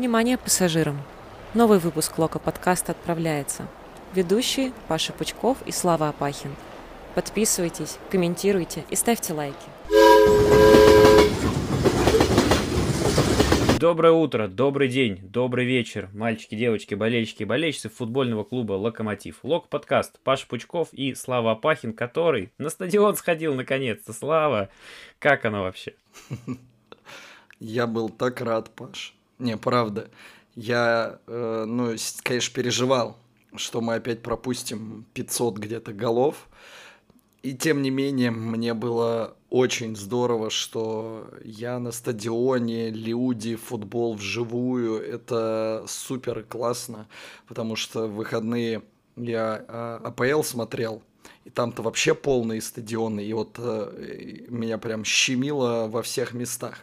Внимание пассажирам! Новый выпуск Лока подкаста отправляется. Ведущие Паша Пучков и Слава Апахин. Подписывайтесь, комментируйте и ставьте лайки. Доброе утро, добрый день, добрый вечер, мальчики, девочки, болельщики и болельщицы футбольного клуба «Локомотив». Лок подкаст Паша Пучков и Слава Апахин, который на стадион сходил наконец-то. Слава, как оно вообще? Я был так рад, Паш. Не, правда. Я, э, ну, конечно, переживал, что мы опять пропустим 500 где-то голов. И тем не менее, мне было очень здорово, что я на стадионе, люди, футбол вживую. Это супер классно, потому что в выходные я а, АПЛ смотрел, и там-то вообще полные стадионы, и вот э, меня прям щемило во всех местах.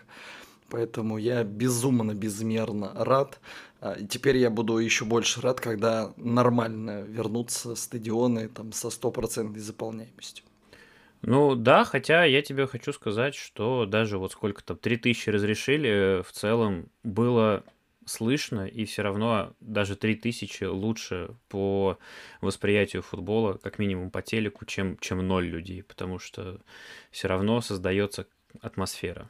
Поэтому я безумно, безмерно рад. А, и теперь я буду еще больше рад, когда нормально вернутся стадионы там, со стопроцентной заполняемостью. Ну да, хотя я тебе хочу сказать, что даже вот сколько там, 3000 разрешили, в целом было слышно, и все равно даже 3000 лучше по восприятию футбола, как минимум по телеку, чем, чем ноль людей, потому что все равно создается атмосфера.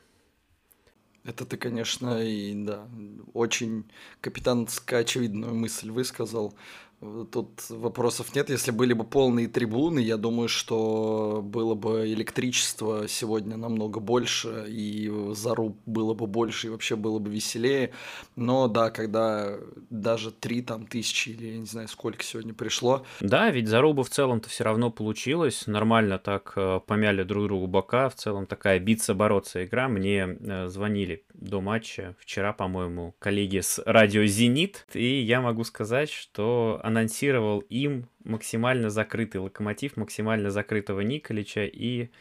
Это ты, конечно, и да, очень капитанская очевидную мысль высказал. Тут вопросов нет. Если были бы полные трибуны, я думаю, что было бы электричество сегодня намного больше, и заруб было бы больше, и вообще было бы веселее. Но да, когда даже три там тысячи, или я не знаю, сколько сегодня пришло. Да, ведь заруба в целом-то все равно получилось. Нормально так э, помяли друг другу бока. В целом такая биться-бороться игра. Мне э, звонили до матча вчера, по-моему, коллеги с радио «Зенит», и я могу сказать, что анонсировал им максимально закрытый локомотив, максимально закрытого Николича, и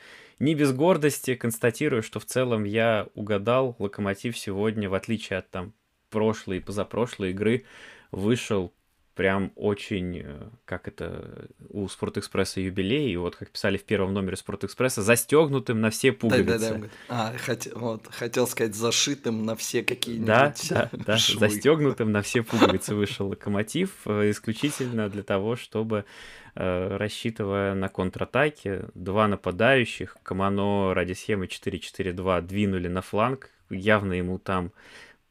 не без гордости констатирую, что в целом я угадал, локомотив сегодня, в отличие от там прошлой и позапрошлой игры, вышел прям очень, э, как это у Спортэкспресса юбилей, и вот как писали в первом номере Спортэкспресса, застегнутым на все пуговицы. Да, да, да. А, хот... вот, хотел сказать, зашитым на все какие-нибудь Да, да, да, застегнутым на все пуговицы вышел Локомотив, э, исключительно для того, чтобы э, рассчитывая на контратаке, два нападающих, Камано ради схемы 4-4-2 двинули на фланг, явно ему там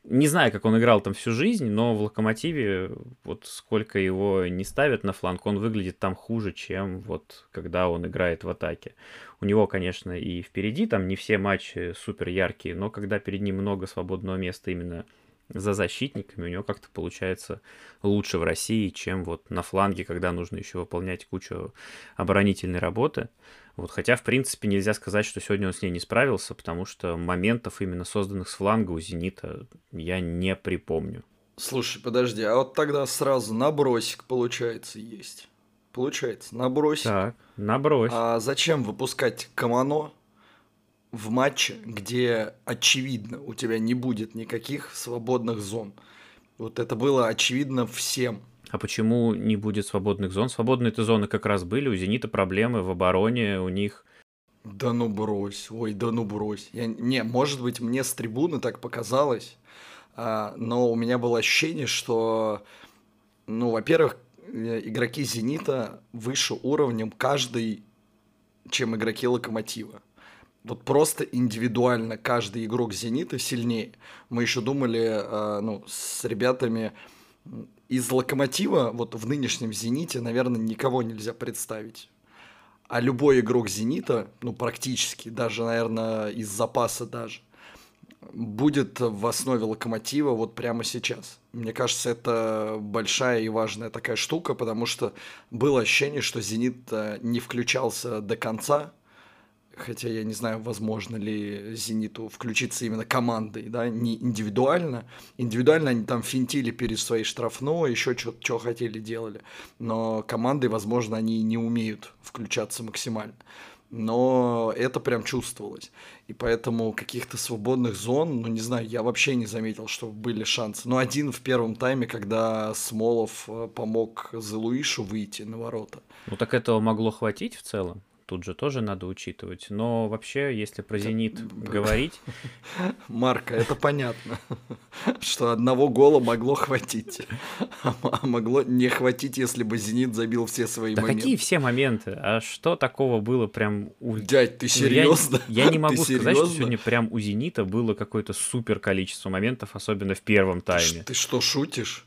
не знаю, как он играл там всю жизнь, но в Локомотиве, вот сколько его не ставят на фланг, он выглядит там хуже, чем вот когда он играет в атаке. У него, конечно, и впереди там не все матчи супер яркие, но когда перед ним много свободного места именно за защитниками, у него как-то получается лучше в России, чем вот на фланге, когда нужно еще выполнять кучу оборонительной работы. Вот, хотя, в принципе, нельзя сказать, что сегодня он с ней не справился, потому что моментов, именно созданных с фланга у «Зенита», я не припомню. Слушай, подожди, а вот тогда сразу набросик, получается, есть. Получается, набросик. Так, набрось. А зачем выпускать Камано в матче, где, очевидно, у тебя не будет никаких свободных зон? Вот это было очевидно всем. А почему не будет свободных зон? Свободные-то зоны как раз были, у «Зенита» проблемы в обороне, у них... Да ну брось, ой, да ну брось. Я, не, может быть, мне с трибуны так показалось, а, но у меня было ощущение, что, ну, во-первых, э, игроки «Зенита» выше уровнем каждый, чем игроки «Локомотива». Вот просто индивидуально каждый игрок «Зенита» сильнее. Мы еще думали, а, ну, с ребятами из Локомотива, вот в нынешнем Зените, наверное, никого нельзя представить. А любой игрок Зенита, ну, практически, даже, наверное, из запаса даже, будет в основе Локомотива вот прямо сейчас. Мне кажется, это большая и важная такая штука, потому что было ощущение, что Зенит э, не включался до конца, хотя я не знаю, возможно ли «Зениту» включиться именно командой, да, не индивидуально. Индивидуально они там финтили перед своей штрафной, еще что хотели делали. Но командой, возможно, они не умеют включаться максимально. Но это прям чувствовалось. И поэтому каких-то свободных зон, ну не знаю, я вообще не заметил, что были шансы. Но один в первом тайме, когда Смолов э, помог Зелуишу выйти на ворота. Ну так этого могло хватить в целом? Тут же тоже надо учитывать. Но вообще, если про «Зенит» говорить... Марка, это понятно, что одного гола могло хватить, а могло не хватить, если бы «Зенит» забил все свои да моменты. какие все моменты? А что такого было прям... У... Дядь, ты серьезно? Ну, я, я не могу ты сказать, серьезно? что сегодня прям у «Зенита» было какое-то супер количество моментов, особенно в первом тайме. Ты, ты что, шутишь?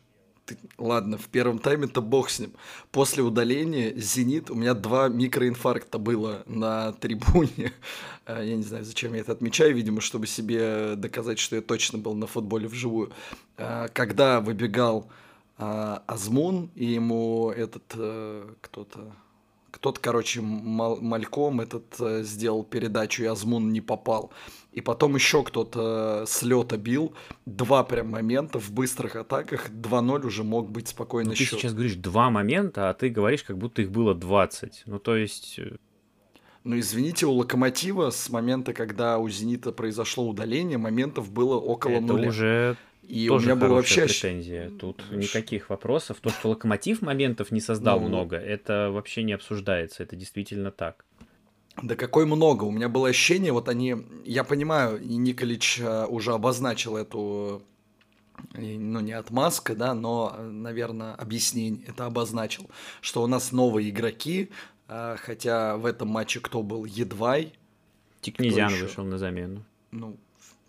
Ладно, в первом тайме-то бог с ним. После удаления «Зенит» у меня два микроинфаркта было на трибуне. А, я не знаю, зачем я это отмечаю, видимо, чтобы себе доказать, что я точно был на футболе вживую. А, когда выбегал а, Азмун, и ему этот э, кто-то кто-то, короче, мальком этот э, сделал передачу, и Азмун не попал. И потом еще кто-то с лета бил. Два прям момента в быстрых атаках. 2-0 уже мог быть спокойно ну, Ты сейчас говоришь два момента, а ты говоришь, как будто их было 20. Ну, то есть... Э, ну, извините, у Локомотива с момента, когда у Зенита произошло удаление, моментов было около Это нуля. уже и Тоже у меня было вообще претензия. Тут никаких вопросов. То, что Локомотив моментов не создал ну... много, это вообще не обсуждается. Это действительно так. Да какой много. У меня было ощущение, вот они, я понимаю, и Николич э, уже обозначил эту, ну не отмазка, да, но, наверное, объяснение это обозначил, что у нас новые игроки, э, хотя в этом матче кто был? Едвай. Тикнезян вышел на замену. Ну,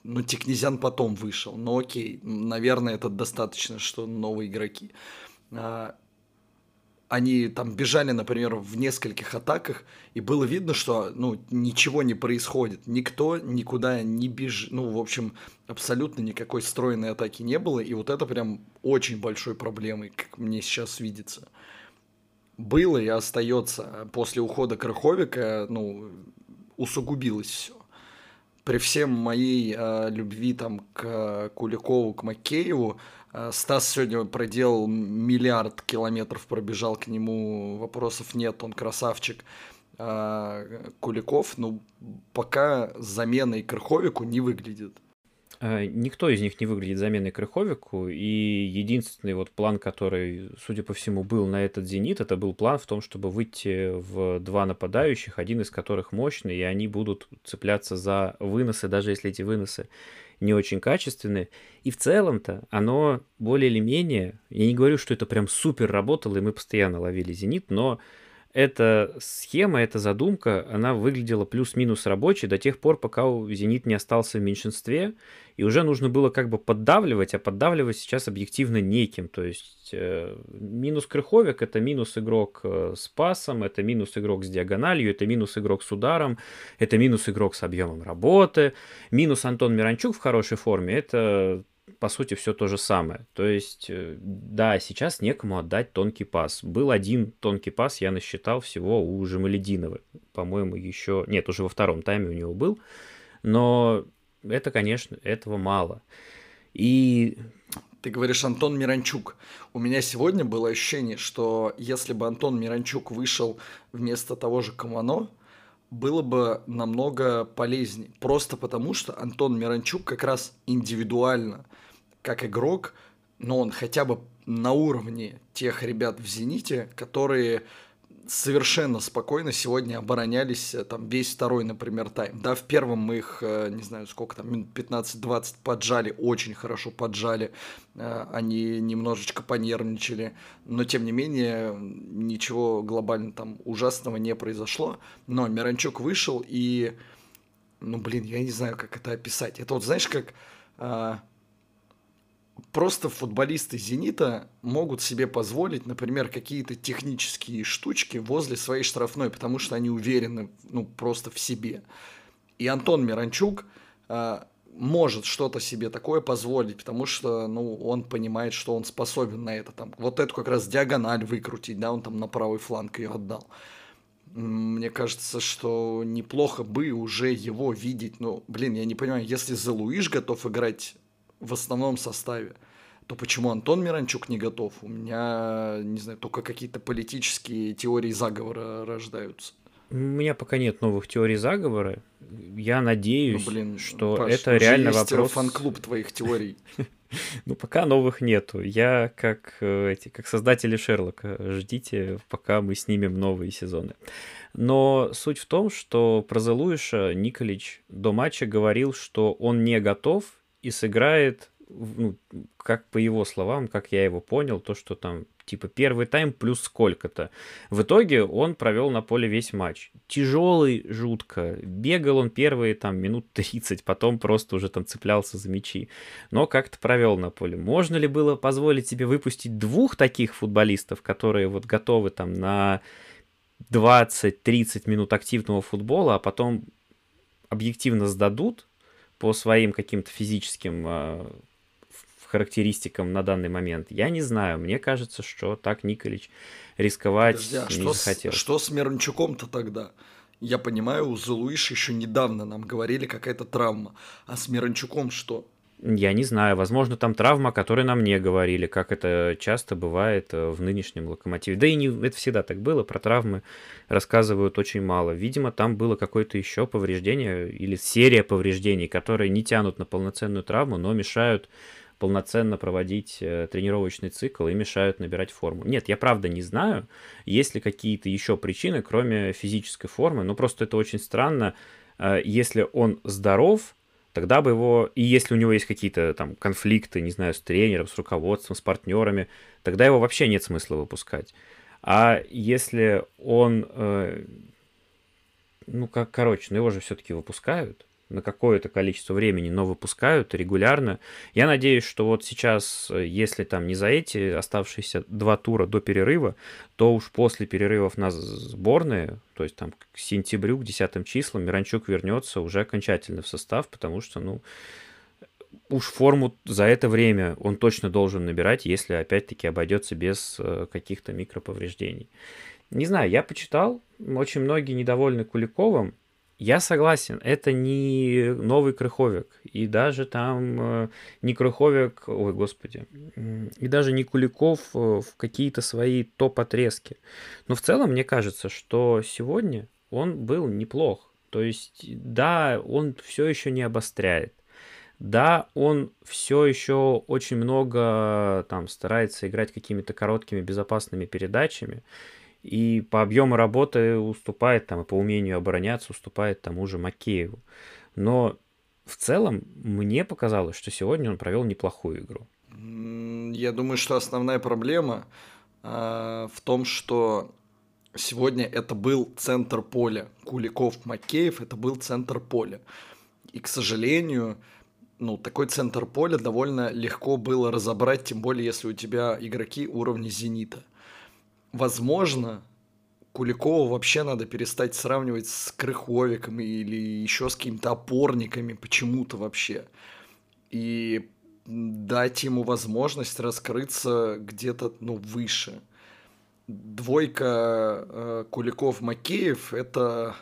ну, Тикнезян потом вышел, но окей, наверное, это достаточно, что новые игроки. Они там бежали, например, в нескольких атаках, и было видно, что ну, ничего не происходит. Никто никуда не бежит. Ну, в общем, абсолютно никакой стройной атаки не было. И вот это прям очень большой проблемой, как мне сейчас видится. Было и остается. После ухода Крыховика, ну, усугубилось все. При всем моей э, любви там к Куликову, к Макееву, Э, Стас сегодня проделал миллиард километров, пробежал к нему, вопросов нет, он красавчик. А Куликов, ну, пока заменой Крыховику не выглядит. Э, никто из них не выглядит заменой Крыховику, и единственный вот план, который, судя по всему, был на этот «Зенит», это был план в том, чтобы выйти в два нападающих, один из которых мощный, и они будут цепляться за выносы, даже если эти выносы не очень качественные. И в целом-то оно более или менее, я не говорю, что это прям супер работало, и мы постоянно ловили «Зенит», но эта схема, эта задумка, она выглядела плюс-минус рабочей до тех пор, пока «Зенит» не остался в меньшинстве, и уже нужно было как бы поддавливать, а поддавливать сейчас объективно неким. То есть э, минус Крыховик — это минус игрок э, с пасом, это минус игрок с диагональю, это минус игрок с ударом, это минус игрок с объемом работы, минус Антон Миранчук в хорошей форме — это по сути, все то же самое. То есть, э, да, сейчас некому отдать тонкий пас. Был один тонкий пас, я насчитал всего у Жемалединова. По-моему, еще... Нет, уже во втором тайме у него был. Но это, конечно, этого мало. И ты говоришь Антон Миранчук. У меня сегодня было ощущение, что если бы Антон Миранчук вышел вместо того же Камано, было бы намного полезнее. Просто потому, что Антон Миранчук как раз индивидуально, как игрок, но он хотя бы на уровне тех ребят в «Зените», которые совершенно спокойно сегодня оборонялись э, там весь второй, например, тайм. Да, в первом мы их, э, не знаю, сколько там, минут 15-20 поджали, очень хорошо поджали. Э, они немножечко понервничали, но тем не менее ничего глобально там ужасного не произошло. Но Миранчук вышел и, ну блин, я не знаю, как это описать. Это вот знаешь, как просто футболисты «Зенита» могут себе позволить, например, какие-то технические штучки возле своей штрафной, потому что они уверены ну, просто в себе. И Антон Миранчук э, может что-то себе такое позволить, потому что ну, он понимает, что он способен на это. Там, вот эту как раз диагональ выкрутить, да, он там на правый фланг ее отдал. Мне кажется, что неплохо бы уже его видеть. Ну, блин, я не понимаю, если за Луиш готов играть в основном составе, то почему Антон Миранчук не готов? У меня, не знаю, только какие-то политические теории заговора рождаются. У меня пока нет новых теорий заговора. Я надеюсь, ну, блин, что Паш, это реально есть вопрос. фан-клуб твоих теорий. Ну, пока новых нету. Я как э, эти, как создатели Шерлока. Ждите, пока мы снимем новые сезоны. Но суть в том, что про Зелуиша Николич до матча говорил, что он не готов и сыграет, ну, как по его словам, как я его понял, то, что там типа первый тайм плюс сколько-то. В итоге он провел на поле весь матч. Тяжелый, жутко. Бегал он первые там минут 30, потом просто уже там цеплялся за мячи. Но как-то провел на поле. Можно ли было позволить себе выпустить двух таких футболистов, которые вот готовы там на 20-30 минут активного футбола, а потом объективно сдадут по своим каким-то физическим а, характеристикам на данный момент. Я не знаю, мне кажется, что так Николич рисковать Подожди, а не что захотел. С, что с Мирончуком-то тогда? Я понимаю, у Зелуиш еще недавно нам говорили какая-то травма. А с Мирончуком что? Я не знаю, возможно, там травма, о которой нам не говорили, как это часто бывает э, в нынешнем локомотиве. Да и не, это всегда так было, про травмы рассказывают очень мало. Видимо, там было какое-то еще повреждение или серия повреждений, которые не тянут на полноценную травму, но мешают полноценно проводить э, тренировочный цикл и мешают набирать форму. Нет, я правда не знаю, есть ли какие-то еще причины, кроме физической формы, но просто это очень странно. Э, если он здоров, тогда бы его, и если у него есть какие-то там конфликты, не знаю, с тренером, с руководством, с партнерами, тогда его вообще нет смысла выпускать. А если он, э, ну как, короче, ну его же все-таки выпускают, на какое-то количество времени, но выпускают регулярно. Я надеюсь, что вот сейчас, если там не за эти оставшиеся два тура до перерыва, то уж после перерывов на сборные, то есть там к сентябрю, к 10 числам, Миранчук вернется уже окончательно в состав, потому что, ну, уж форму за это время он точно должен набирать, если опять-таки обойдется без э, каких-то микроповреждений. Не знаю, я почитал, очень многие недовольны Куликовым, я согласен, это не новый Крыховик, и даже там э, не Крыховик, ой, господи, и даже не Куликов э, в какие-то свои топ-отрезки. Но в целом мне кажется, что сегодня он был неплох. То есть, да, он все еще не обостряет. Да, он все еще очень много там старается играть какими-то короткими безопасными передачами и по объему работы уступает там, и по умению обороняться уступает тому же Макееву. Но в целом мне показалось, что сегодня он провел неплохую игру. Я думаю, что основная проблема э, в том, что сегодня это был центр поля. Куликов, Макеев – это был центр поля. И, к сожалению, ну, такой центр поля довольно легко было разобрать, тем более, если у тебя игроки уровня «Зенита» возможно, Куликова вообще надо перестать сравнивать с Крыховиком или еще с какими-то опорниками почему-то вообще. И дать ему возможность раскрыться где-то ну, выше. Двойка э, Куликов-Макеев – это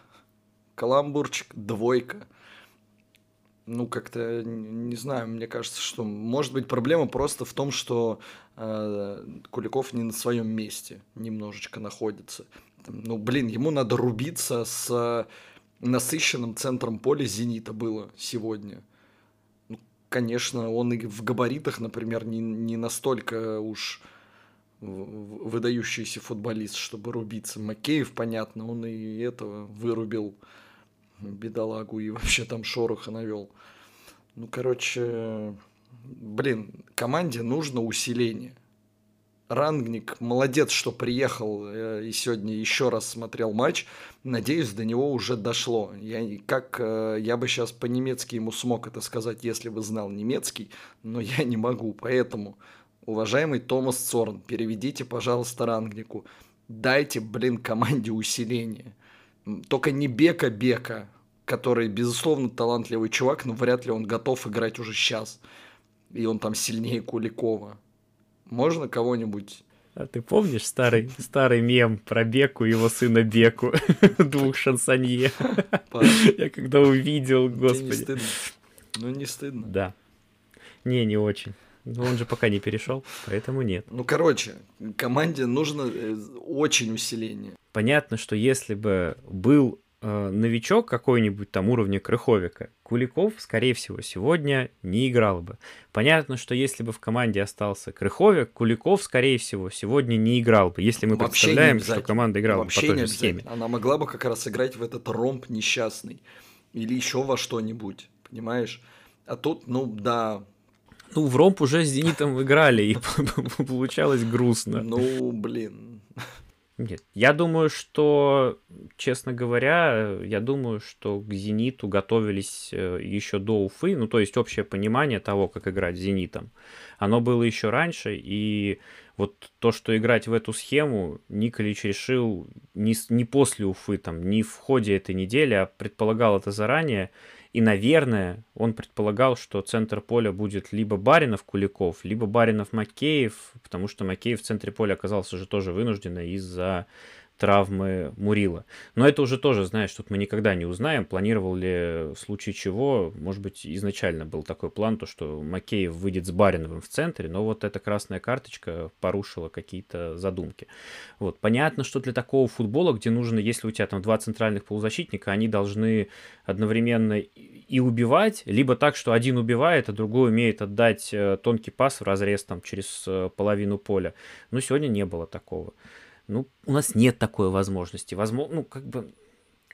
каламбурчик, двойка ну, как-то, не знаю, мне кажется, что, может быть, проблема просто в том, что э, Куликов не на своем месте немножечко находится. Ну, блин, ему надо рубиться с насыщенным центром поля «Зенита» было сегодня. Ну, конечно, он и в габаритах, например, не, не настолько уж выдающийся футболист, чтобы рубиться. Макеев, понятно, он и этого вырубил бедолагу и вообще там шороха навел. Ну, короче, блин, команде нужно усиление. Рангник молодец, что приехал э, и сегодня еще раз смотрел матч. Надеюсь, до него уже дошло. Я, как, э, я бы сейчас по-немецки ему смог это сказать, если бы знал немецкий, но я не могу. Поэтому, уважаемый Томас Цорн, переведите, пожалуйста, Рангнику. Дайте, блин, команде усиление. Только не Бека-Бека, который, безусловно, талантливый чувак, но вряд ли он готов играть уже сейчас. И он там сильнее Куликова. Можно кого-нибудь а ты помнишь старый, старый мем про Беку и его сына Беку? Двух шансонье. Я когда увидел, господи. Ну, не стыдно. Да. Не, не очень. Но он же пока не перешел, поэтому нет. Ну, короче, команде нужно э, очень усиление. Понятно, что если бы был э, новичок какой-нибудь там уровня Крыховика, Куликов, скорее всего, сегодня не играл бы. Понятно, что если бы в команде остался Крыховик, Куликов, скорее всего, сегодня не играл бы, если мы Вообще представляем, что команда играла Вообще бы по той же схеме. Она могла бы как раз играть в этот ромб несчастный или еще во что-нибудь, понимаешь? А тут, ну да, ну, в ромб уже с «Зенитом» играли, и получалось грустно. Ну, блин. Нет, я думаю, что, честно говоря, я думаю, что к «Зениту» готовились э, еще до Уфы, ну, то есть общее понимание того, как играть с «Зенитом», оно было еще раньше, и вот то, что играть в эту схему, Николич решил не, не после Уфы, там, не в ходе этой недели, а предполагал это заранее, и, наверное, он предполагал, что центр поля будет либо Баринов-Куликов, либо Баринов-Макеев, потому что Макеев в центре поля оказался же тоже вынужденно из-за травмы Мурила. Но это уже тоже, знаешь, тут мы никогда не узнаем, планировал ли в случае чего, может быть, изначально был такой план, то, что Макеев выйдет с Бариновым в центре, но вот эта красная карточка порушила какие-то задумки. Вот. Понятно, что для такого футбола, где нужно, если у тебя там два центральных полузащитника, они должны одновременно и убивать, либо так, что один убивает, а другой умеет отдать э, тонкий пас в разрез там через э, половину поля. Но сегодня не было такого. Ну, у нас нет такой возможности. Возможно, ну, как бы,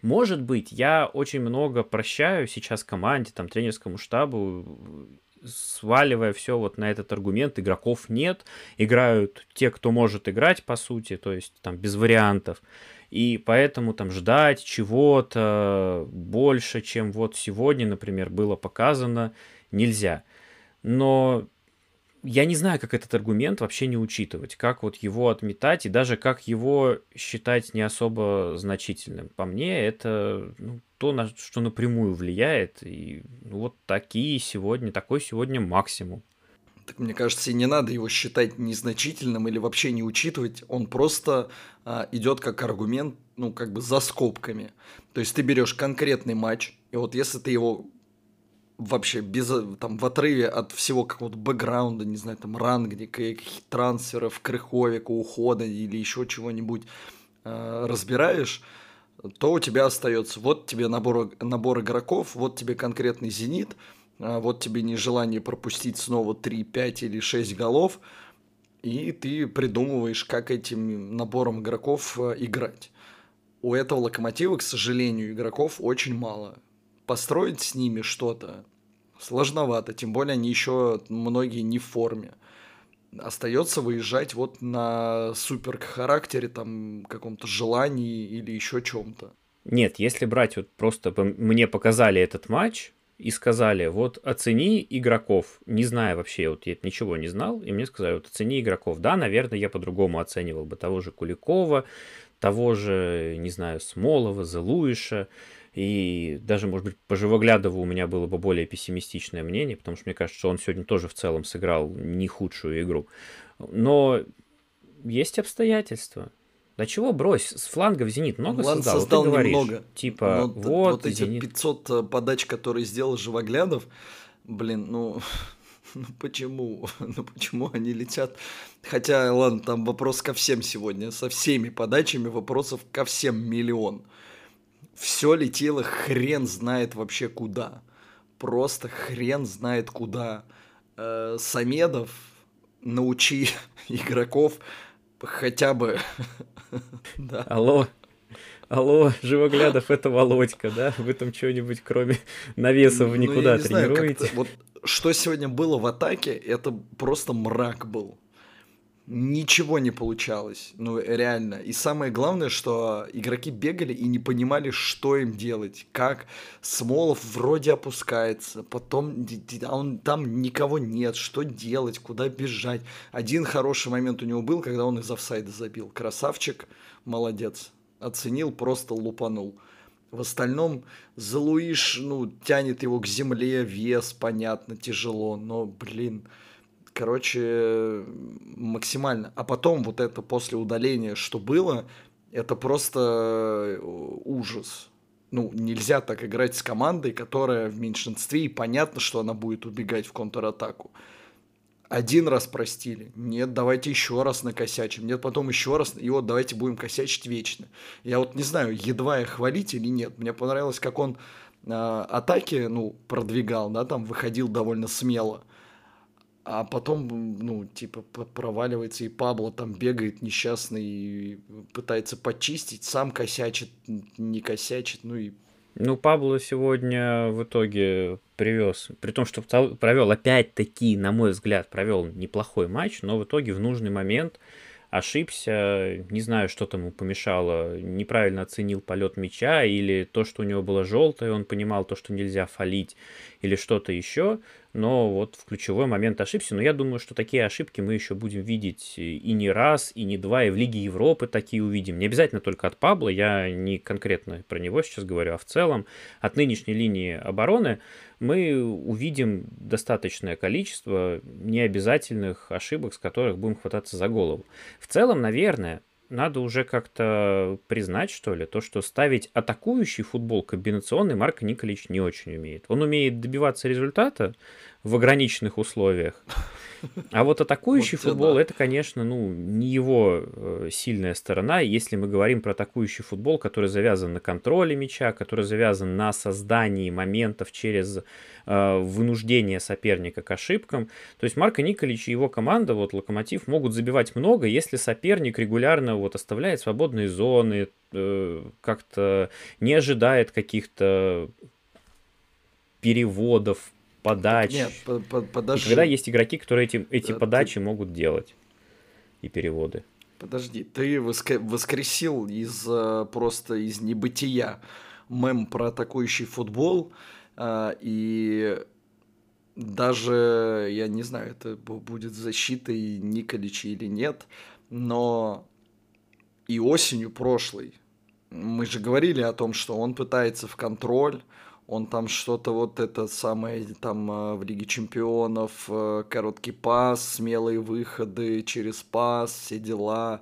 может быть, я очень много прощаю сейчас команде, там, тренерскому штабу, сваливая все вот на этот аргумент, игроков нет, играют те, кто может играть, по сути, то есть там без вариантов. И поэтому там ждать чего-то больше, чем вот сегодня, например, было показано, нельзя. Но я не знаю, как этот аргумент вообще не учитывать, как вот его отметать и даже как его считать не особо значительным. По мне, это ну, то, на что напрямую влияет. И вот такие сегодня, такой сегодня максимум. Так мне кажется, и не надо его считать незначительным или вообще не учитывать. Он просто а, идет как аргумент, ну, как бы за скобками. То есть ты берешь конкретный матч, и вот если ты его вообще без, там, в отрыве от всего какого-то бэкграунда, не знаю, там, ранга, каких трансферов, крыховика, ухода или еще чего-нибудь э, разбираешь, то у тебя остается вот тебе набор, набор игроков, вот тебе конкретный «Зенит», э, вот тебе нежелание пропустить снова 3, 5 или 6 голов, и ты придумываешь, как этим набором игроков э, играть. У этого локомотива, к сожалению, игроков очень мало построить с ними что-то сложновато, тем более они еще многие не в форме. Остается выезжать вот на супер характере, там, каком-то желании или еще чем-то. Нет, если брать вот просто мне показали этот матч и сказали, вот оцени игроков, не зная вообще, вот я ничего не знал, и мне сказали, вот оцени игроков. Да, наверное, я по-другому оценивал бы того же Куликова, того же, не знаю, Смолова, Зелуиша, и даже, может быть, по Живоглядову у меня было бы более пессимистичное мнение, потому что мне кажется, что он сегодня тоже в целом сыграл не худшую игру. Но есть обстоятельства. Да чего брось, с фланга в «Зенит» много Ладно, создал? создал ты говоришь, немного. Типа, Но вот, вот эти «Зенит». 500 э, подач, которые сделал Живоглядов, блин, ну, ну почему? Ну почему они летят? Хотя, ладно, там вопрос ко всем сегодня. Со всеми подачами вопросов ко всем миллион все летело хрен знает вообще куда. Просто хрен знает куда. Э, Самедов, научи игроков хотя бы... да. Алло, Алло, Живоглядов, это Володька, да? Вы там что-нибудь кроме навесов ну, никуда не тренируете? Знаю, вот что сегодня было в атаке, это просто мрак был ничего не получалось, ну реально. И самое главное, что игроки бегали и не понимали, что им делать, как Смолов вроде опускается, потом он, там никого нет, что делать, куда бежать. Один хороший момент у него был, когда он из офсайда забил. Красавчик, молодец. Оценил, просто лупанул. В остальном Залуиш, ну, тянет его к земле, вес, понятно, тяжело, но, блин, короче, максимально. А потом вот это после удаления, что было, это просто э, ужас. Ну, нельзя так играть с командой, которая в меньшинстве, и понятно, что она будет убегать в контратаку. один раз простили. Нет, давайте еще раз накосячим. Нет, потом еще раз. И вот давайте будем косячить вечно. Я вот не знаю, едва я хвалить или нет. Мне понравилось, как он э, атаки, ну, продвигал, да, там выходил довольно смело. А потом, ну, типа, проваливается, и Пабло там бегает несчастный, и пытается почистить, сам косячит, не косячит, ну и ну, Пабло сегодня в итоге привез, при том, что провел опять-таки, на мой взгляд, провел неплохой матч, но в итоге в нужный момент ошибся, не знаю, что там ему помешало, неправильно оценил полет мяча, или то, что у него было желтое, он понимал то, что нельзя фалить, или что-то еще, но вот в ключевой момент ошибся. Но я думаю, что такие ошибки мы еще будем видеть и не раз, и не два, и в Лиге Европы такие увидим. Не обязательно только от Пабло, я не конкретно про него сейчас говорю, а в целом от нынешней линии обороны мы увидим достаточное количество необязательных ошибок, с которых будем хвататься за голову. В целом, наверное, надо уже как-то признать, что ли, то, что ставить атакующий футбол комбинационный Марко Николич не очень умеет. Он умеет добиваться результата в ограниченных условиях, а вот атакующий вот футбол, да. это, конечно, ну, не его э, сильная сторона. Если мы говорим про атакующий футбол, который завязан на контроле мяча, который завязан на создании моментов через э, вынуждение соперника к ошибкам. То есть Марко Николич и его команда, вот Локомотив, могут забивать много, если соперник регулярно вот оставляет свободные зоны, э, как-то не ожидает каких-то переводов, подач. Нет, по -по подожди. И когда есть игроки, которые эти, эти да, подачи ты... могут делать и переводы. Подожди, ты воскресил из просто из небытия мем про атакующий футбол, а, и даже, я не знаю, это будет защитой Николича или нет, но и осенью прошлой мы же говорили о том, что он пытается в контроль, он там что-то вот это самое там э, в Лиге Чемпионов, э, короткий пас, смелые выходы через пас, все дела.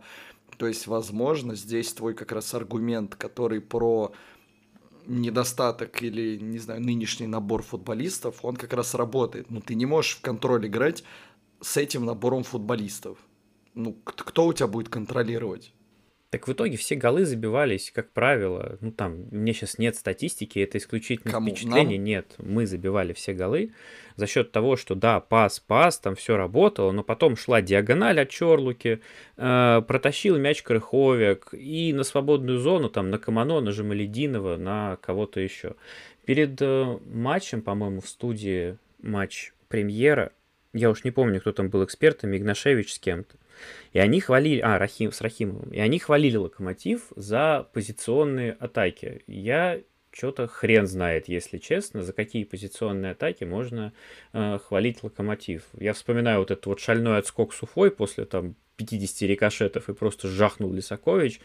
То есть, возможно, здесь твой как раз аргумент, который про недостаток или, не знаю, нынешний набор футболистов, он как раз работает. Но ты не можешь в контроль играть с этим набором футболистов. Ну, кто у тебя будет контролировать? Так в итоге все голы забивались, как правило. Ну там, мне сейчас нет статистики, это исключительно Кому? впечатление. Нам? Нет, мы забивали все голы за счет того, что да, пас, пас, там все работало, но потом шла диагональ от Чорлуки, э, протащил мяч Крыховик и на свободную зону, там на Камано, на Жамалединова, на кого-то еще. Перед э, матчем, по-моему, в студии матч премьера, я уж не помню, кто там был экспертом, Игнашевич с кем-то. И они хвалили, а, Рахим, с Рахимовым, и они хвалили Локомотив за позиционные атаки. Я что-то хрен знает, если честно, за какие позиционные атаки можно э, хвалить Локомотив. Я вспоминаю вот этот вот шальной отскок с Уфой после там 50 рикошетов и просто жахнул Лисакович,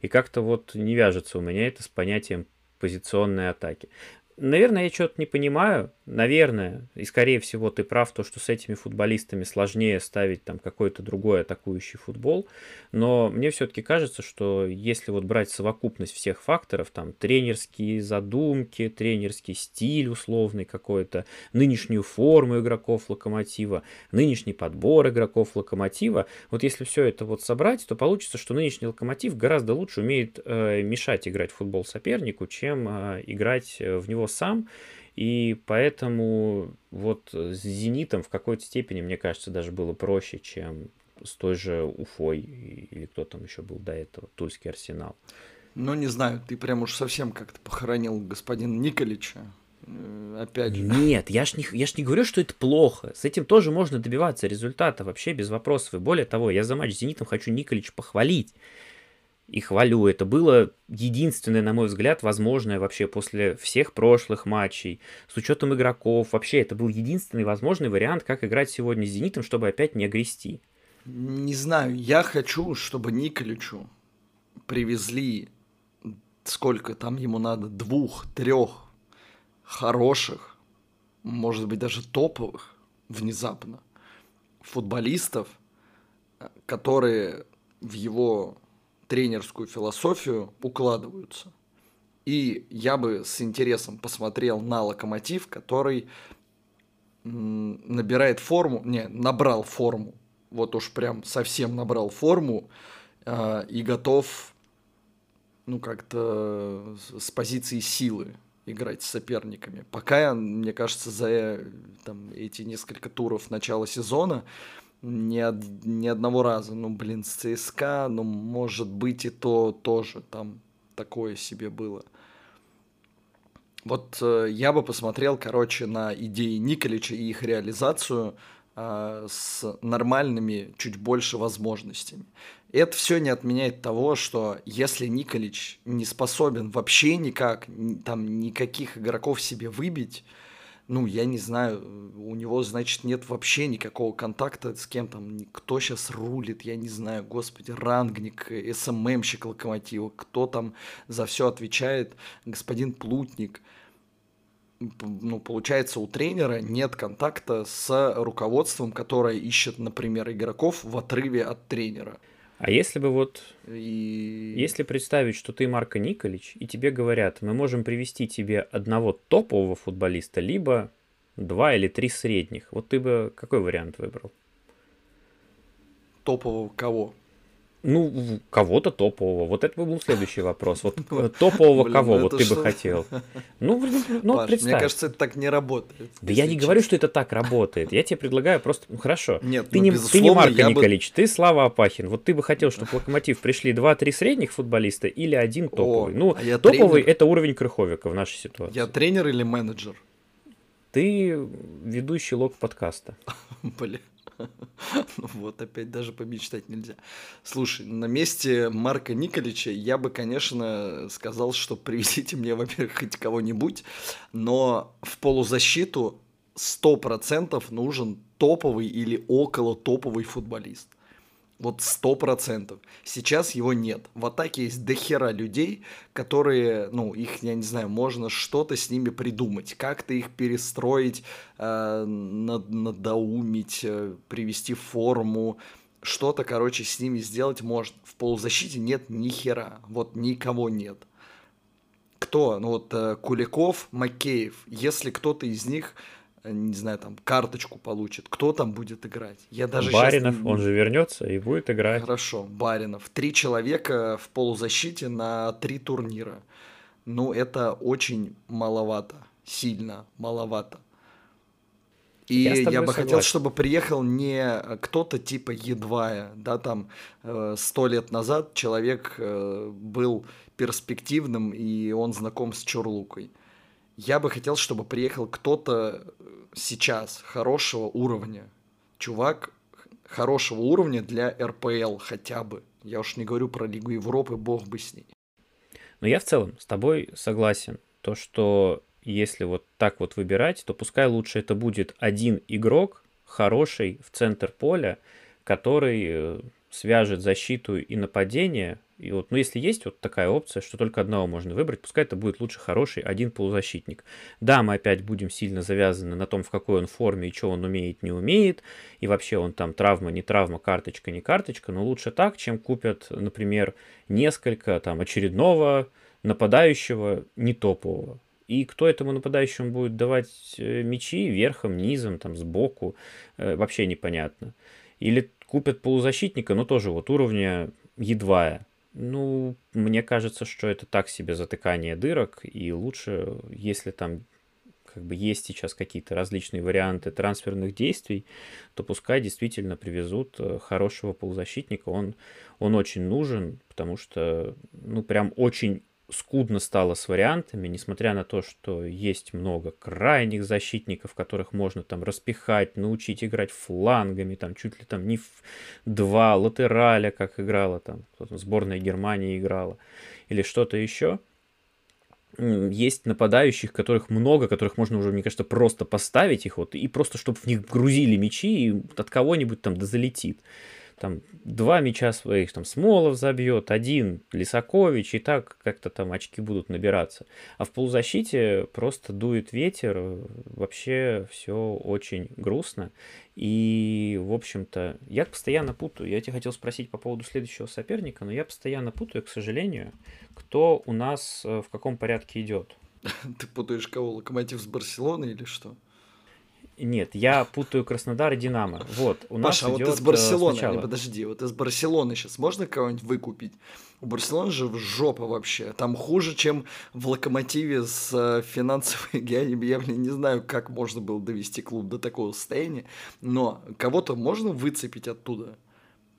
и как-то вот не вяжется у меня это с понятием позиционной атаки. Наверное, я что-то не понимаю. Наверное, и скорее всего ты прав, то, что с этими футболистами сложнее ставить там какой-то другой атакующий футбол. Но мне все-таки кажется, что если вот брать совокупность всех факторов, там тренерские задумки, тренерский стиль условный какой-то, нынешнюю форму игроков Локомотива, нынешний подбор игроков Локомотива, вот если все это вот собрать, то получится, что нынешний Локомотив гораздо лучше умеет э, мешать играть в футбол сопернику, чем э, играть в него сам. И поэтому вот с «Зенитом» в какой-то степени, мне кажется, даже было проще, чем с той же Уфой или кто там еще был до этого, Тульский Арсенал. Ну, не знаю, ты прям уж совсем как-то похоронил господина Николича. Э, опять же. Нет, я ж, не, я ж не говорю, что это плохо. С этим тоже можно добиваться результата вообще без вопросов. И более того, я за матч с «Зенитом» хочу Николич похвалить и хвалю. Это было единственное, на мой взгляд, возможное вообще после всех прошлых матчей, с учетом игроков. Вообще, это был единственный возможный вариант, как играть сегодня с «Зенитом», чтобы опять не огрести. Не знаю, я хочу, чтобы Николичу привезли сколько там ему надо, двух, трех хороших, может быть, даже топовых внезапно футболистов, которые в его тренерскую философию укладываются. И я бы с интересом посмотрел на локомотив, который набирает форму, не, набрал форму, вот уж прям совсем набрал форму э, и готов, ну, как-то с позиции силы играть с соперниками. Пока, мне кажется, за там, эти несколько туров начала сезона ни, од, ни одного раза, ну, блин, с ЦСКА, ну, может быть, и то тоже там такое себе было. Вот э, я бы посмотрел, короче, на идеи Николича и их реализацию э, с нормальными, чуть больше возможностями. Это все не отменяет того, что если Николич не способен вообще никак, там никаких игроков себе выбить, ну, я не знаю, у него, значит, нет вообще никакого контакта с кем там, кто сейчас рулит, я не знаю, господи, рангник, СММщик Локомотива, кто там за все отвечает, господин Плутник. Ну, получается, у тренера нет контакта с руководством, которое ищет, например, игроков в отрыве от тренера. А если бы вот, и... если представить, что ты Марко Николич, и тебе говорят, мы можем привести тебе одного топового футболиста, либо два или три средних, вот ты бы какой вариант выбрал? Топового кого? Ну, кого-то топового. Вот это был следующий вопрос. Вот э, топового Блин, кого ну вот ты бы хотел? Ну, ну Паш, представь. Мне кажется, это так не работает. Да я не говорю, что это так работает. Я тебе предлагаю просто... Ну, хорошо. Нет, ты, ну, не, ты не Марко Николич, бы... ты Слава Апахин. Вот ты бы хотел, чтобы в Локомотив пришли два-три средних футболиста или один топовый. О, ну, а топовый — это уровень Крыховика в нашей ситуации. Я тренер или менеджер? Ты ведущий лог подкаста. Блин. Ну вот, опять даже помечтать нельзя. Слушай, на месте Марка Николича я бы, конечно, сказал, что привезите мне, во-первых, хоть кого-нибудь, но в полузащиту 100% нужен топовый или около топовый футболист. Вот сто процентов. Сейчас его нет. В атаке есть дохера людей, которые, ну, их, я не знаю, можно что-то с ними придумать, как-то их перестроить, э, надоумить, э, привести в форму, что-то, короче, с ними сделать можно. В полузащите нет ни хера, вот никого нет. Кто? Ну вот э, Куликов, Макеев. Если кто-то из них не знаю, там, карточку получит, кто там будет играть. Я даже Баринов, сейчас... он же вернется и будет играть. Хорошо, Баринов. Три человека в полузащите на три турнира. Ну, это очень маловато, сильно маловато. И я, я бы согласен. хотел, чтобы приехал не кто-то типа Едвая, да, там э, сто лет назад человек э, был перспективным, и он знаком с Чурлукой я бы хотел, чтобы приехал кто-то э, сейчас хорошего уровня. Чувак хорошего уровня для РПЛ хотя бы. Я уж не говорю про Лигу Европы, бог бы с ней. Но я в целом с тобой согласен. То, что если вот так вот выбирать, то пускай лучше это будет один игрок, хороший в центр поля, который э, свяжет защиту и нападение и вот, ну, если есть вот такая опция, что только одного можно выбрать, пускай это будет лучше хороший один полузащитник. Да, мы опять будем сильно завязаны на том, в какой он форме и что он умеет, не умеет, и вообще он там травма, не травма, карточка, не карточка, но лучше так, чем купят, например, несколько там очередного нападающего не топового. И кто этому нападающему будет давать э, мячи верхом, низом, там, сбоку, э, вообще непонятно. Или купят полузащитника, но тоже вот уровня едва ну, мне кажется, что это так себе затыкание дырок, и лучше, если там как бы есть сейчас какие-то различные варианты трансферных действий, то пускай действительно привезут э, хорошего полузащитника. Он, он очень нужен, потому что, ну, прям очень скудно стало с вариантами, несмотря на то, что есть много крайних защитников, которых можно там распихать, научить играть флангами, там чуть ли там не в два латераля, как играла там, сборная Германии играла, или что-то еще. Есть нападающих, которых много, которых можно уже, мне кажется, просто поставить их вот, и просто, чтобы в них грузили мячи, и от кого-нибудь там да залетит там два мяча своих, там Смолов забьет, один Лисакович, и так как-то там очки будут набираться. А в полузащите просто дует ветер, вообще все очень грустно. И, в общем-то, я постоянно путаю. Я тебя хотел спросить по поводу следующего соперника, но я постоянно путаю, к сожалению, кто у нас э, в каком порядке идет. Ты путаешь кого? Локомотив с Барселоной или что? Нет, я путаю Краснодар и Динамо. Вот, у нас Паша, а идет вот из Барселоны, сначала... подожди, вот из Барселоны сейчас можно кого-нибудь выкупить? У Барселоны же в жопа вообще. Там хуже, чем в Локомотиве с э, финансовой геонией. Я, блин, не знаю, как можно было довести клуб до такого состояния. Но кого-то можно выцепить оттуда?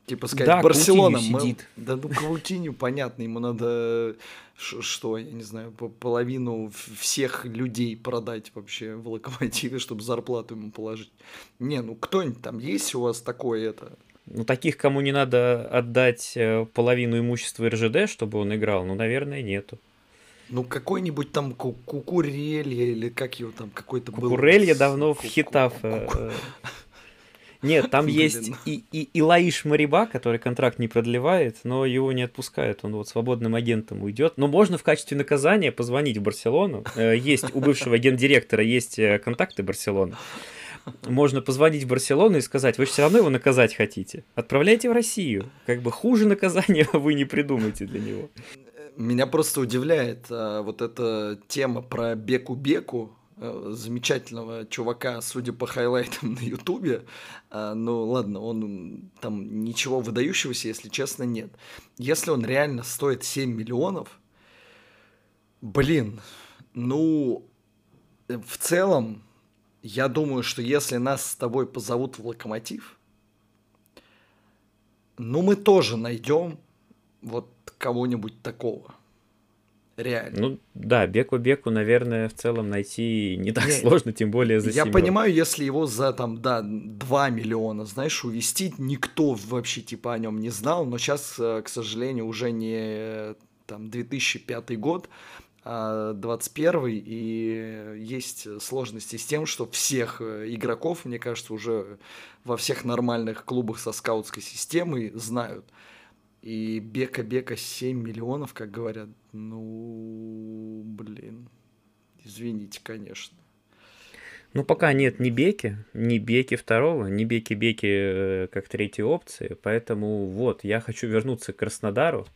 Типа сказать, да, Барселона, мы... сидит. Да ну Каутиню, понятно, ему надо, что, я не знаю, половину всех людей продать вообще в Локомотиве, чтобы зарплату ему положить. Не, ну кто-нибудь там есть у вас такое это? Ну, таких, кому не надо отдать э, половину имущества РЖД, чтобы он играл, ну, наверное, нету. Ну, какой-нибудь там Кукурелья или как его там какой-то был. Кукурелья давно в Хитаф. Нет, там есть и, и, и Лаиш Мариба, который контракт не продлевает, но его не отпускают, он вот свободным агентом уйдет. Но можно в качестве наказания позвонить в Барселону. Э, есть у бывшего гендиректора есть э, контакты Барселоны. Можно позвонить в Барселону и сказать, вы же все равно его наказать хотите. Отправляйте в Россию. Как бы хуже наказания вы не придумаете для него. Меня просто удивляет а, вот эта тема про Беку-Беку, замечательного чувака, судя по хайлайтам на Ютубе. А, ну ладно, он там ничего выдающегося, если честно, нет. Если он реально стоит 7 миллионов, блин, ну в целом, я думаю, что если нас с тобой позовут в локомотив, ну мы тоже найдем вот кого-нибудь такого. Реально. Ну да, Беку-Беку, наверное, в целом найти не так не, сложно, тем более за Я понимаю, если его за там, да, 2 миллиона, знаешь, увести, никто вообще типа о нем не знал, но сейчас, э, к сожалению, уже не там 2005 год, а 21 и есть сложности с тем, что всех э, игроков, мне кажется, уже во всех нормальных клубах со скаутской системой знают. И Бека-Бека 7 миллионов, как говорят. Ну, блин. Извините, конечно. Ну, пока нет ни Беки, ни Беки второго, ни Беки-Беки э, как третьей опции. Поэтому вот, я хочу вернуться к Краснодару.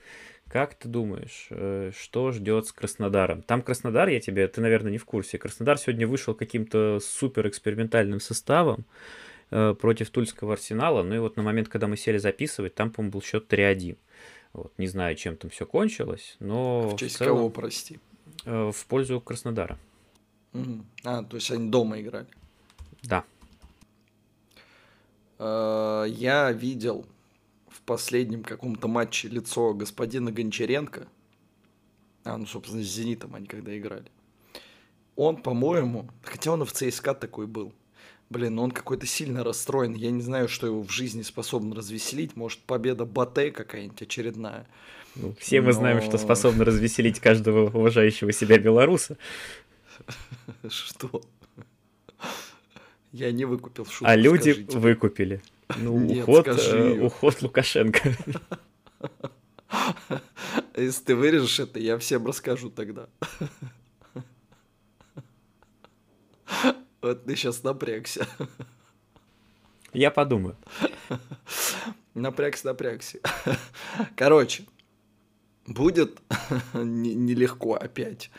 Как ты думаешь, э, что ждет с Краснодаром? Там Краснодар, я тебе, ты, наверное, не в курсе. Краснодар сегодня вышел каким-то супер экспериментальным составом. Э, против Тульского Арсенала. Ну и вот на момент, когда мы сели записывать, там, по-моему, был счет 3-1. Вот, не знаю, чем там все кончилось, но... В честь в целом, кого, прости? Э, в пользу Краснодара. Угу. А, то есть они дома играли? Да. Э, я видел в последнем каком-то матче лицо господина Гончаренко. А, ну, собственно, с «Зенитом» они когда играли. Он, по-моему, хотя он и в ЦСКА такой был, Блин, ну он какой-то сильно расстроен. Я не знаю, что его в жизни способно развеселить. Может, победа Батэ какая-нибудь очередная. Ну, все мы Но... знаем, что способно развеселить каждого уважающего себя белоруса. Что? Я не выкупил шутку. А люди скажите. выкупили. Ну, Нет, уход, э, уход Лукашенко. Если ты вырежешь это, я всем расскажу тогда. Вот ты сейчас напрягся. Я подумаю. Напрягся, напрягся. Короче, будет нелегко опять.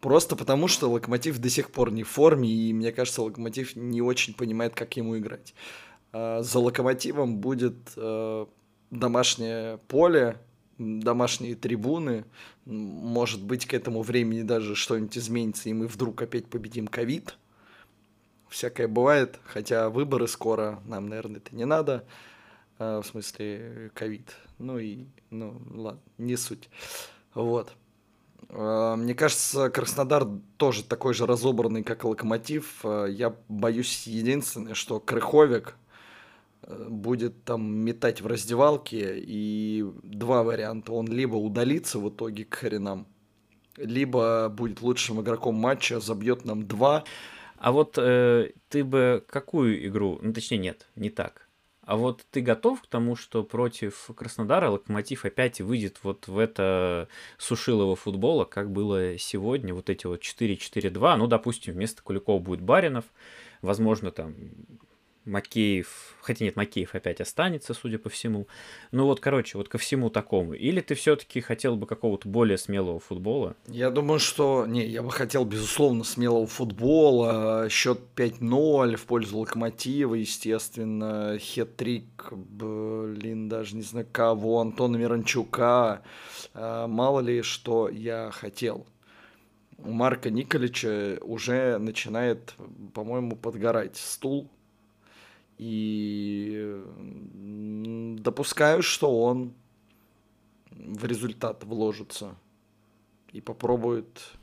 Просто потому, что Локомотив до сих пор не в форме, и мне кажется, Локомотив не очень понимает, как ему играть. А, за Локомотивом будет э, домашнее поле, домашние трибуны. Может быть, к этому времени даже что-нибудь изменится, и мы вдруг опять победим ковид всякое бывает, хотя выборы скоро, нам, наверное, это не надо, а, в смысле ковид. Ну и, ну ладно, не суть. Вот. А, мне кажется, Краснодар тоже такой же разобранный, как Локомотив. А, я боюсь единственное, что Крыховик э, будет там метать в раздевалке, и два варианта. Он либо удалится в итоге к хренам, либо будет лучшим игроком матча, забьет нам два, а вот э, ты бы какую игру, ну точнее нет, не так. А вот ты готов к тому, что против Краснодара Локомотив опять выйдет вот в это сушилово футбола, как было сегодня, вот эти вот 4-4-2, ну, допустим, вместо Куликова будет Баринов, возможно, там Макеев, хотя нет, Макеев опять останется, судя по всему. Ну вот, короче, вот ко всему такому. Или ты все-таки хотел бы какого-то более смелого футбола? Я думаю, что... Не, я бы хотел, безусловно, смелого футбола. Счет 5-0 в пользу Локомотива, естественно. Хет-трик, блин, даже не знаю кого, Антона Миранчука. А, мало ли, что я хотел. У Марка Николича уже начинает, по-моему, подгорать стул и допускаю, что он в результат вложится и попробует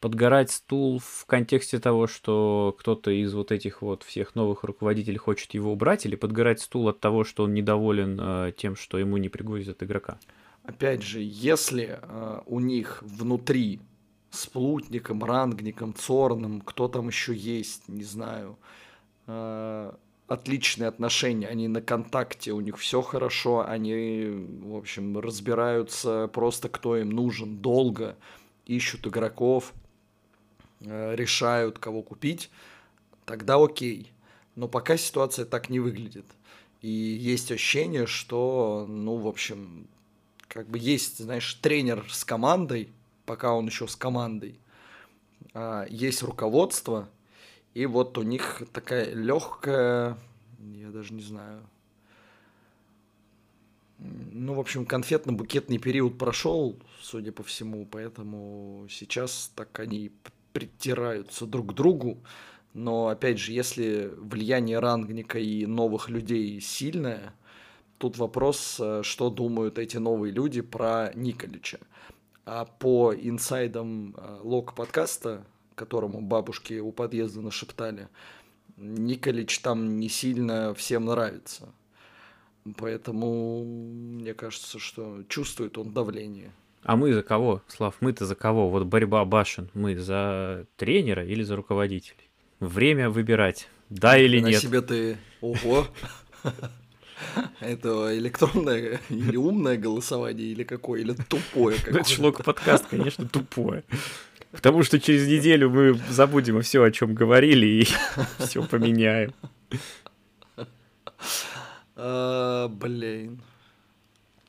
подгорать стул в контексте того, что кто-то из вот этих вот всех новых руководителей хочет его убрать, или подгорать стул от того, что он недоволен э, тем, что ему не привозят игрока? Опять же, если э, у них внутри с Плутником, Рангником, Цорным, кто там еще есть, не знаю, э, отличные отношения, они на контакте, у них все хорошо, они, в общем, разбираются просто, кто им нужен, долго ищут игроков, э, решают, кого купить, тогда окей. Но пока ситуация так не выглядит. И есть ощущение, что, ну, в общем, как бы есть, знаешь, тренер с командой, пока он еще с командой, а, есть руководство, и вот у них такая легкая, я даже не знаю. Ну, в общем, конфетно-букетный период прошел, судя по всему, поэтому сейчас так они притираются друг к другу. Но, опять же, если влияние рангника и новых людей сильное, тут вопрос, э, что думают эти новые люди про Николича. А по инсайдам э, лог подкаста которому бабушки у подъезда нашептали, Николич там не сильно всем нравится. Поэтому мне кажется, что чувствует он давление. А мы за кого, Слав? Мы-то за кого? Вот борьба башен. Мы за тренера или за руководителей? Время выбирать. Да или На нет? себе ты... Ого! Это электронное или умное голосование, или какое? Или тупое какое? Это шлок подкаст, конечно, тупое. Потому что через неделю мы забудем все, о чем говорили, и все поменяем. А, блин.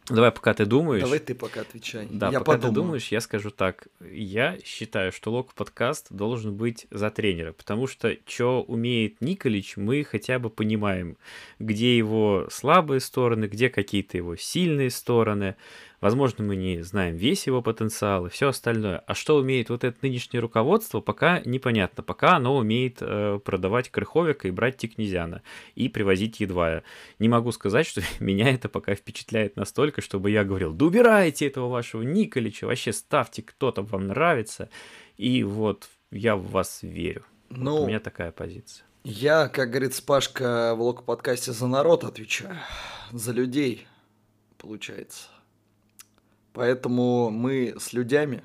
Давай, пока ты думаешь. Давай ты пока отвечай. Да, я пока подумаю. ты думаешь, я скажу так. Я считаю, что лог подкаст должен быть за тренера, потому что что умеет Николич, мы хотя бы понимаем, где его слабые стороны, где какие-то его сильные стороны. Возможно, мы не знаем весь его потенциал и все остальное. А что умеет вот это нынешнее руководство, пока непонятно. Пока оно умеет э, продавать Крыховика и брать Тикнезяна и привозить Едвая. Не могу сказать, что меня это пока впечатляет настолько, чтобы я говорил, да убирайте этого вашего Николича, вообще ставьте, кто там вам нравится. И вот я в вас верю. Ну, вот у меня такая позиция. Я, как говорит Спашка в лог-подкасте, за народ отвечаю. За людей, получается. Поэтому мы с людьми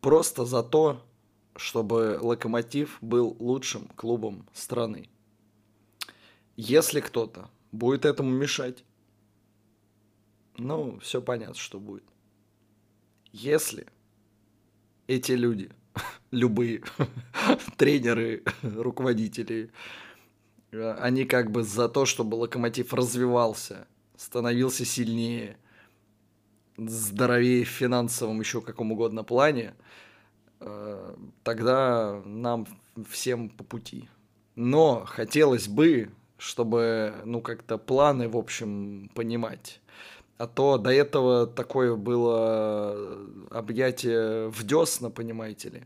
просто за то, чтобы Локомотив был лучшим клубом страны. Если кто-то будет этому мешать, ну, все понятно, что будет. Если эти люди, любые тренеры, руководители, они как бы за то, чтобы Локомотив развивался – становился сильнее, здоровее в финансовом еще каком угодно плане, э, тогда нам всем по пути. Но хотелось бы, чтобы, ну, как-то планы, в общем, понимать. А то до этого такое было объятие в десна, понимаете ли.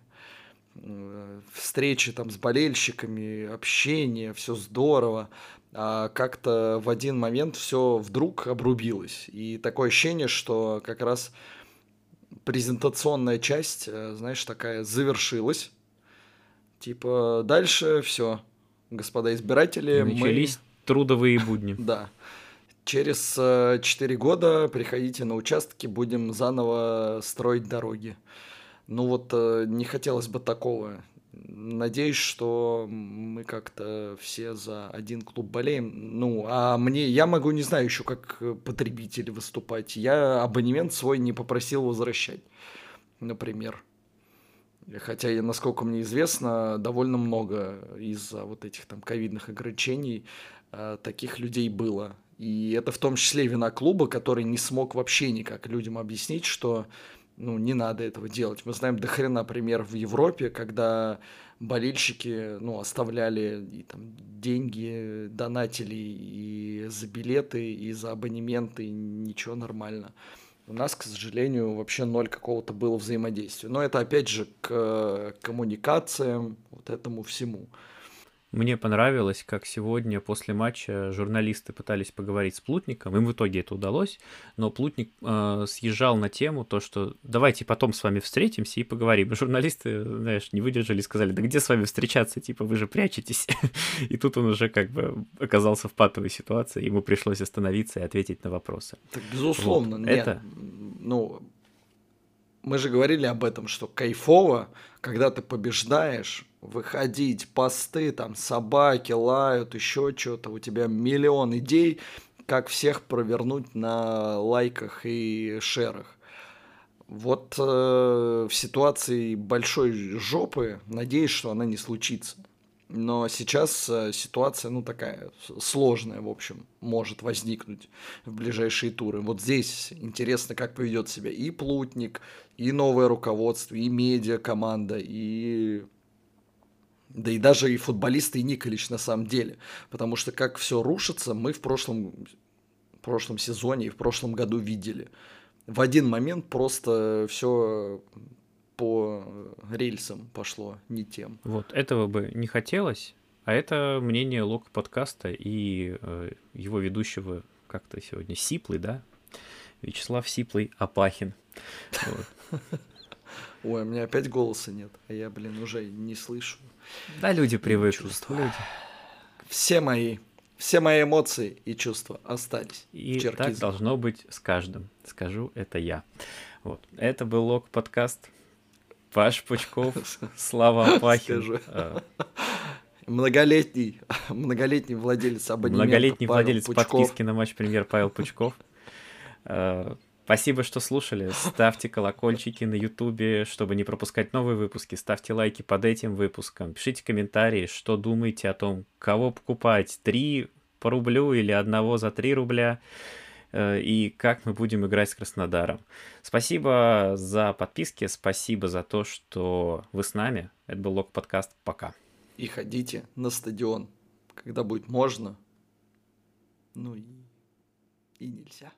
Э, встречи там с болельщиками, общение, все здорово а как-то в один момент все вдруг обрубилось. И такое ощущение, что как раз презентационная часть, э, знаешь, такая завершилась. Типа, дальше все, господа избиратели. Начались мы... трудовые будни. Да. Через 4 э, года приходите на участки, будем заново строить дороги. Ну вот э, не хотелось бы такого надеюсь, что мы как-то все за один клуб болеем. Ну, а мне, я могу, не знаю, еще как потребитель выступать. Я абонемент свой не попросил возвращать, например. Хотя, насколько мне известно, довольно много из-за вот этих там ковидных ограничений э, таких людей было. И это в том числе вина клуба, который не смог вообще никак людям объяснить, что ну, не надо этого делать. Мы знаем до хрена пример в Европе, когда болельщики ну, оставляли и, там, деньги, донатили и за билеты, и за абонементы, и ничего нормально. У нас, к сожалению, вообще ноль какого-то было взаимодействия. Но это опять же к коммуникациям, вот этому всему. Мне понравилось, как сегодня после матча журналисты пытались поговорить с Плутником, им в итоге это удалось, но Плутник э, съезжал на тему то, что давайте потом с вами встретимся и поговорим. Журналисты, знаешь, не выдержали и сказали, да где с вами встречаться, типа вы же прячетесь. И тут он уже как бы оказался в патовой ситуации, ему пришлось остановиться и ответить на вопросы. Так, безусловно, вот. нет. Это... Ну, мы же говорили об этом, что кайфово, когда ты побеждаешь, выходить, посты, там собаки лают, еще что-то, у тебя миллион идей, как всех провернуть на лайках и шерах. Вот э, в ситуации большой жопы надеюсь, что она не случится. Но сейчас э, ситуация, ну, такая сложная, в общем, может возникнуть в ближайшие туры. Вот здесь интересно, как поведет себя и Плутник, и новое руководство, и медиа команда, и да и даже и футболисты, и Николич на самом деле. Потому что как все рушится, мы в прошлом, в прошлом сезоне и в прошлом году видели. В один момент просто все по рельсам пошло не тем. Вот, этого бы не хотелось, а это мнение Лока подкаста и э, его ведущего как-то сегодня Сиплый, да? Вячеслав Сиплый Апахин. Ой, у меня опять голоса нет, а я, блин, уже не слышу. Да, люди привыкли. Люди. Все мои, все мои эмоции и чувства остались. И так должно быть с каждым. Скажу, это я. Вот. Это был Лог подкаст. Паш Пучков, Слава Апахин. А. Многолетний, многолетний владелец абонемента Многолетний Павел владелец Пучков. подписки на матч премьер Павел Пучков. А, Спасибо, что слушали. Ставьте колокольчики на Ютубе, чтобы не пропускать новые выпуски. Ставьте лайки под этим выпуском. Пишите комментарии, что думаете о том, кого покупать. Три по рублю или одного за три рубля. Э, и как мы будем играть с Краснодаром. Спасибо за подписки, спасибо за то, что вы с нами. Это был Лок Подкаст. Пока. И ходите на стадион, когда будет можно. Ну и, и нельзя.